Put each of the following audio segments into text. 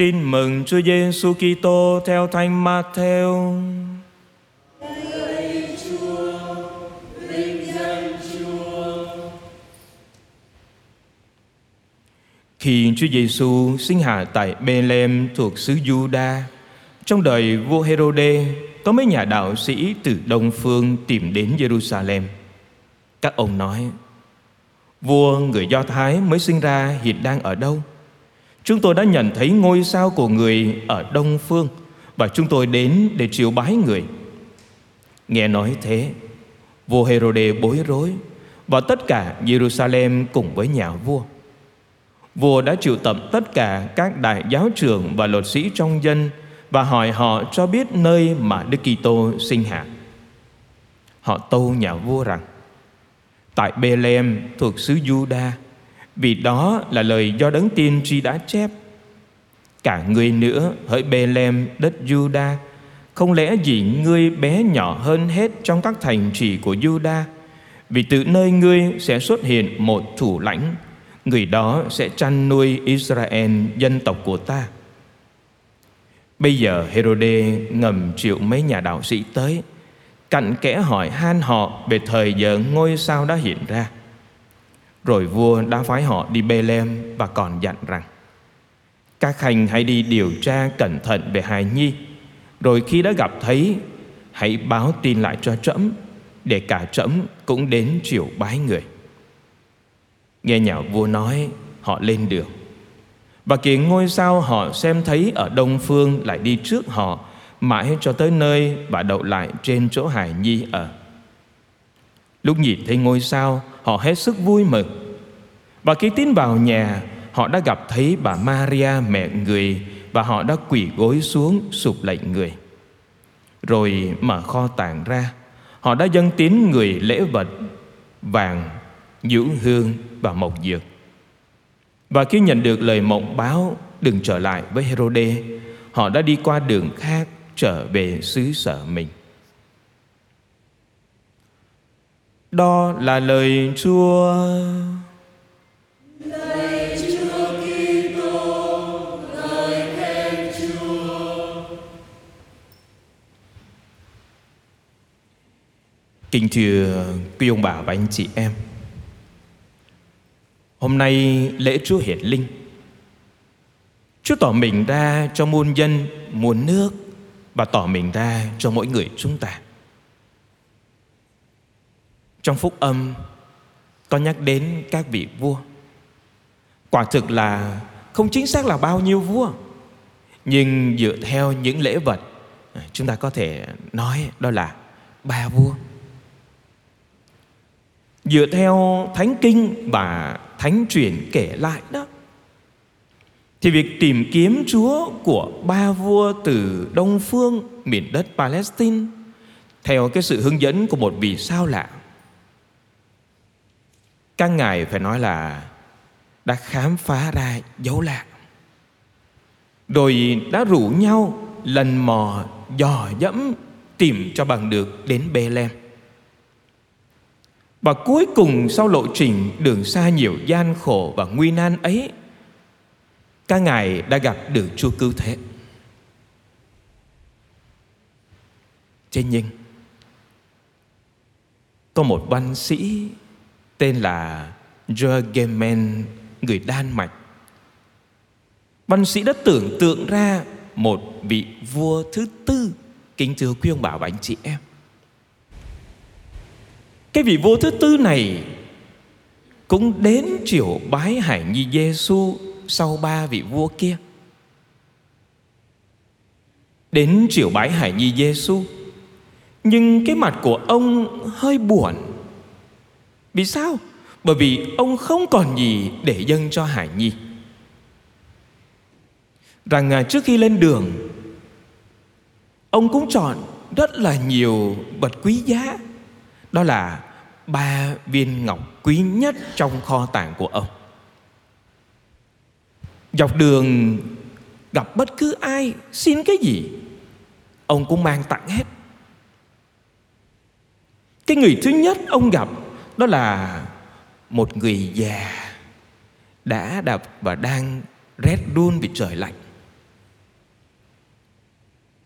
Tin mừng Chúa Giêsu Kitô theo Thánh Matthew. Khi Chúa Giêsu sinh hạ tại Bethlehem thuộc xứ Juda, trong đời vua Herode có mấy nhà đạo sĩ từ đông phương tìm đến Jerusalem. Các ông nói: Vua người Do Thái mới sinh ra hiện đang ở đâu? Chúng tôi đã nhận thấy ngôi sao của người ở đông phương và chúng tôi đến để triều bái người. Nghe nói thế, vua Herode bối rối và tất cả Jerusalem cùng với nhà vua. Vua đã triệu tập tất cả các đại giáo trưởng và luật sĩ trong dân và hỏi họ cho biết nơi mà Đức Kitô sinh hạ. Họ tâu nhà vua rằng tại Bethlehem thuộc xứ Juda vì đó là lời do đấng tiên tri đã chép. Cả người nữa hỡi Bethlehem đất Juda không lẽ gì ngươi bé nhỏ hơn hết trong các thành trì của Juda vì từ nơi ngươi sẽ xuất hiện một thủ lãnh, người đó sẽ chăn nuôi Israel, dân tộc của ta. Bây giờ Herode ngầm triệu mấy nhà đạo sĩ tới, cặn kẽ hỏi han họ về thời giờ ngôi sao đã hiện ra. Rồi vua đã phái họ đi Bethlehem và còn dặn rằng, các khanh hãy đi điều tra cẩn thận về hài nhi. Rồi khi đã gặp thấy, Hãy báo tin lại cho trẫm, Để cả trẫm cũng đến triều bái người. Nghe nhà vua nói, Họ lên đường. Và kìa ngôi sao họ xem thấy Ở đông phương lại đi trước họ, Mãi cho tới nơi và đậu lại trên chỗ Hải Nhi ở. Lúc nhìn thấy ngôi sao Họ hết sức vui mừng. Và khi tiến vào nhà Họ đã gặp thấy bà Maria mẹ người Và họ đã quỳ gối xuống sụp lạy người. Rồi mở kho tàng ra Họ đã dâng tín người lễ vật Vàng, nhũ hương và mộc dược. Và khi nhận được lời mộng báo Đừng trở lại với Herode Họ đã đi qua đường khác trở về xứ sở mình. Đó là lời Chúa. Lời Chúa Kitô, lời khen Chúa. Kính thưa quý ông bà và anh chị em. Hôm nay lễ Chúa Hiển Linh. Chúa tỏ mình ra cho muôn dân, muôn nước và tỏ mình ra cho mỗi người chúng ta. Trong phúc âm có nhắc đến các vị vua. Quả thực là không chính xác là bao nhiêu vua, nhưng dựa theo những lễ vật chúng ta có thể nói đó là ba vua. Dựa theo thánh kinh và thánh truyền kể lại đó thì việc tìm kiếm Chúa của ba vua từ Đông phương miền đất Palestine theo cái sự hướng dẫn của một vị sao lạ. Các ngài phải nói là đã khám phá ra dấu lạ. Rồi đã rủ nhau lần mò, dò dẫm, tìm cho bằng được đến Bethlehem. Và cuối cùng sau lộ trình đường xa nhiều gian khổ và nguy nan ấy, các ngài đã gặp được Chúa cứu thế. Thế nhưng, có một văn sĩ tên là Jürgen người Đan Mạch. Văn sĩ đã tưởng tượng ra một vị vua thứ tư kính thưa quý ông bà và anh chị em. Cái vị vua thứ tư này cũng đến triều bái hải nhi Giêsu sau ba vị vua kia đến triều bái hải nhi Giêsu nhưng cái mặt của ông hơi buồn vì sao? Bởi vì ông không còn gì để dâng cho hải nhi. Rằng à, trước khi lên đường, ông cũng chọn rất là nhiều vật quý giá. Đó là ba viên ngọc quý nhất trong kho tàng của ông. Dọc đường gặp bất cứ ai xin cái gì, Ông cũng mang tặng hết. Cái người thứ nhất ông gặp đó là một người già Đã đập và đang rét run vì trời lạnh.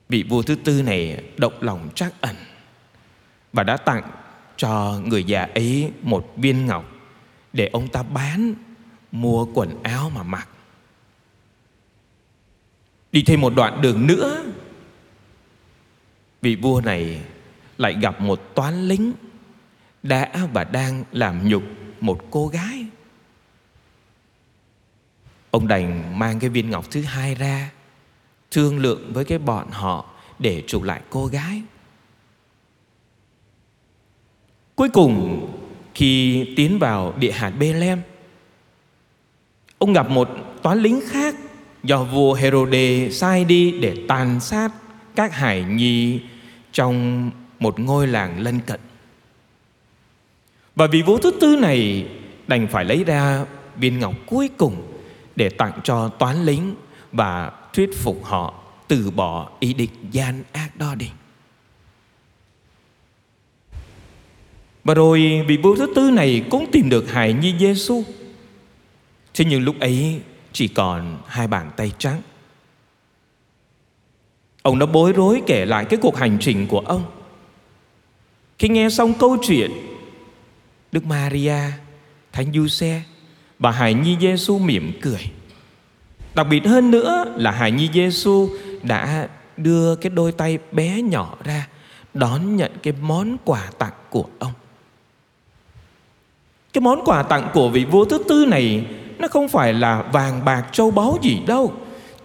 Vị vua thứ tư này động lòng trắc ẩn Và đã tặng cho người già ấy một viên ngọc Để ông ta bán, mua quần áo mà mặc. Đi thêm một đoạn đường nữa, Vị vua này lại gặp một toán lính đã và đang làm nhục một cô gái Ông đành mang cái viên ngọc thứ hai ra, Thương lượng với cái bọn họ Để chuộc lại cô gái Cuối cùng, Khi tiến vào địa hạt Bethlehem Ông gặp một toán lính khác Do vua Herode sai đi để tàn sát các hải nhi trong một ngôi làng lân cận. Và vị vua thứ tư này đành phải lấy ra viên ngọc cuối cùng để tặng cho toán lính và thuyết phục họ từ bỏ ý định gian ác đó đi. Và rồi vị vua thứ tư này cũng tìm được hài nhi Giêsu. Thế nhưng lúc ấy chỉ còn hai bàn tay trắng. Ông đã bối rối kể lại cái cuộc hành trình của ông. Khi nghe xong câu chuyện, Đức Maria, Thánh Giuse và Hải Nhi Giêsu mỉm cười. Đặc biệt hơn nữa là Hải Nhi Giêsu đã đưa cái đôi tay bé nhỏ ra đón nhận cái món quà tặng của ông. Cái món quà tặng của vị vua thứ tư này nó không phải là vàng bạc châu báu gì đâu.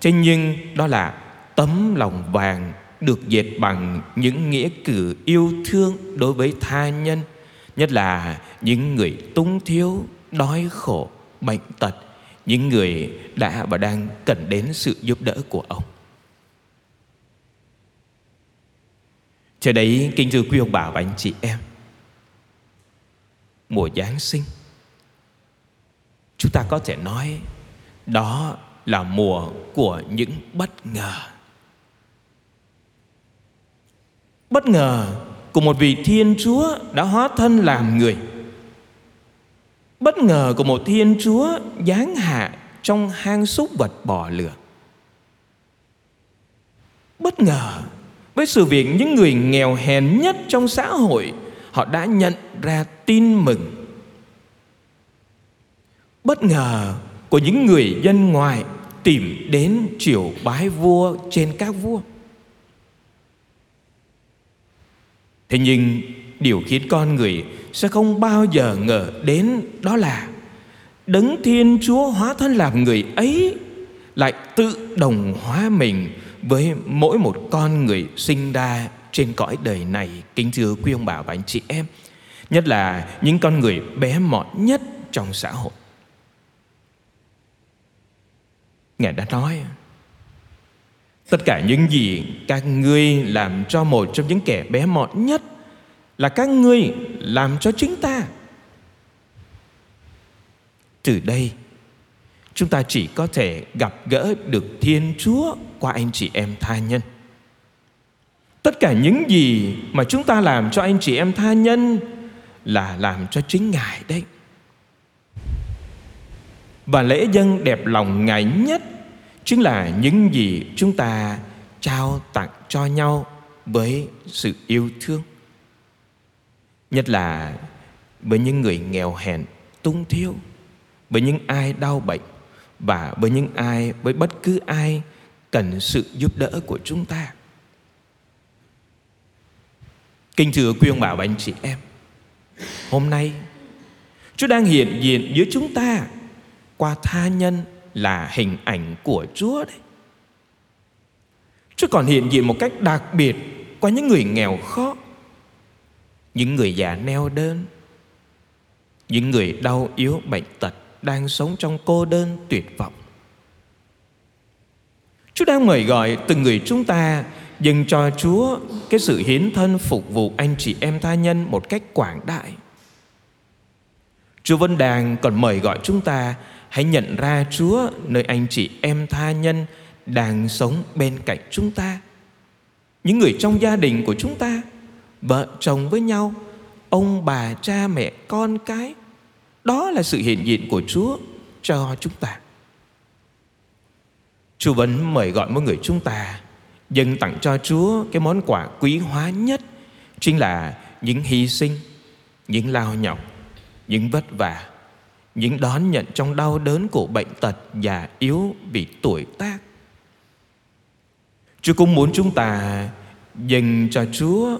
Thế nhưng đó là tấm lòng vàng được dệt bằng những nghĩa cử yêu thương đối với tha nhân, nhất là những người túng thiếu, đói khổ, bệnh tật, những người đã và đang cần đến sự giúp đỡ của ông. Trời đấy, kính thưa quý ông bà và anh chị em, mùa Giáng sinh, chúng ta có thể nói đó là mùa của những bất ngờ. Bất ngờ của một vị Thiên Chúa đã hóa thân làm người. Bất ngờ của một Thiên Chúa giáng hạ trong hang súc vật bò lửa. Bất ngờ với sự việc những người nghèo hèn nhất trong xã hội, họ đã nhận ra tin mừng. Bất ngờ của những người dân ngoài tìm đến triều bái vua trên các vua. Thế nhưng điều khiến con người sẽ không bao giờ ngờ đến đó là Đấng Thiên Chúa hóa thân làm người ấy lại tự đồng hóa mình với mỗi một con người sinh ra trên cõi đời này. Kính thưa quý ông bà và anh chị em, nhất là những con người bé mọn nhất trong xã hội. Ngài đã nói Tất cả những gì các ngươi làm cho một trong những kẻ bé mọn nhất Là các ngươi làm cho chính ta. Từ đây, Chúng ta chỉ có thể gặp gỡ được Thiên Chúa qua anh chị em tha nhân. Tất cả những gì mà chúng ta làm cho anh chị em tha nhân Là làm cho chính Ngài đấy. Và lễ dân đẹp lòng Ngài nhất chính là những gì chúng ta trao tặng cho nhau với sự yêu thương. Nhất là với những người nghèo hèn, tung thiếu với những ai đau bệnh và với những ai với bất cứ ai cần sự giúp đỡ của chúng ta. Kính thưa quý ông bà và anh chị em, hôm nay chúa đang hiện diện giữa chúng ta qua tha nhân là hình ảnh của Chúa đấy. Chúa còn hiện diện một cách đặc biệt qua những người nghèo khó, những người già neo đơn, những người đau yếu bệnh tật đang sống trong cô đơn tuyệt vọng. Chúa đang mời gọi từng người chúng ta dâng cho Chúa cái sự hiến thân phục vụ anh chị em tha nhân một cách quảng đại. Chúa vẫn đang còn mời gọi chúng ta hãy nhận ra Chúa nơi anh chị em tha nhân đang sống bên cạnh chúng ta. Những người trong gia đình của chúng ta, vợ chồng với nhau, ông bà cha mẹ con cái. Đó là sự hiện diện của Chúa cho chúng ta. Chúa vẫn mời gọi mỗi người chúng ta dâng tặng cho Chúa cái món quà quý hóa nhất chính là những hy sinh, những lao nhọc, những vất vả, những đón nhận trong đau đớn của bệnh tật già yếu vì tuổi tác. Chúa cũng muốn chúng ta dành cho Chúa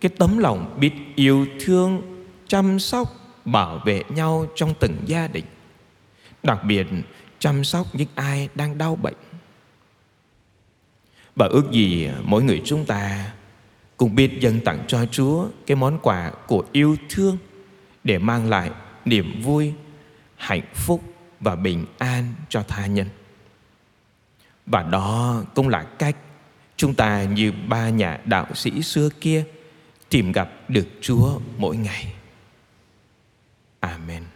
cái tấm lòng biết yêu thương, chăm sóc, bảo vệ nhau trong từng gia đình. Đặc biệt chăm sóc những ai đang đau bệnh. Và ước gì mỗi người chúng ta cũng biết dâng tặng cho Chúa cái món quà của yêu thương để mang lại niềm vui, hạnh phúc và bình an cho tha nhân. Và đó cũng là cách chúng ta như ba nhà đạo sĩ xưa kia tìm gặp được Chúa mỗi ngày. Amen.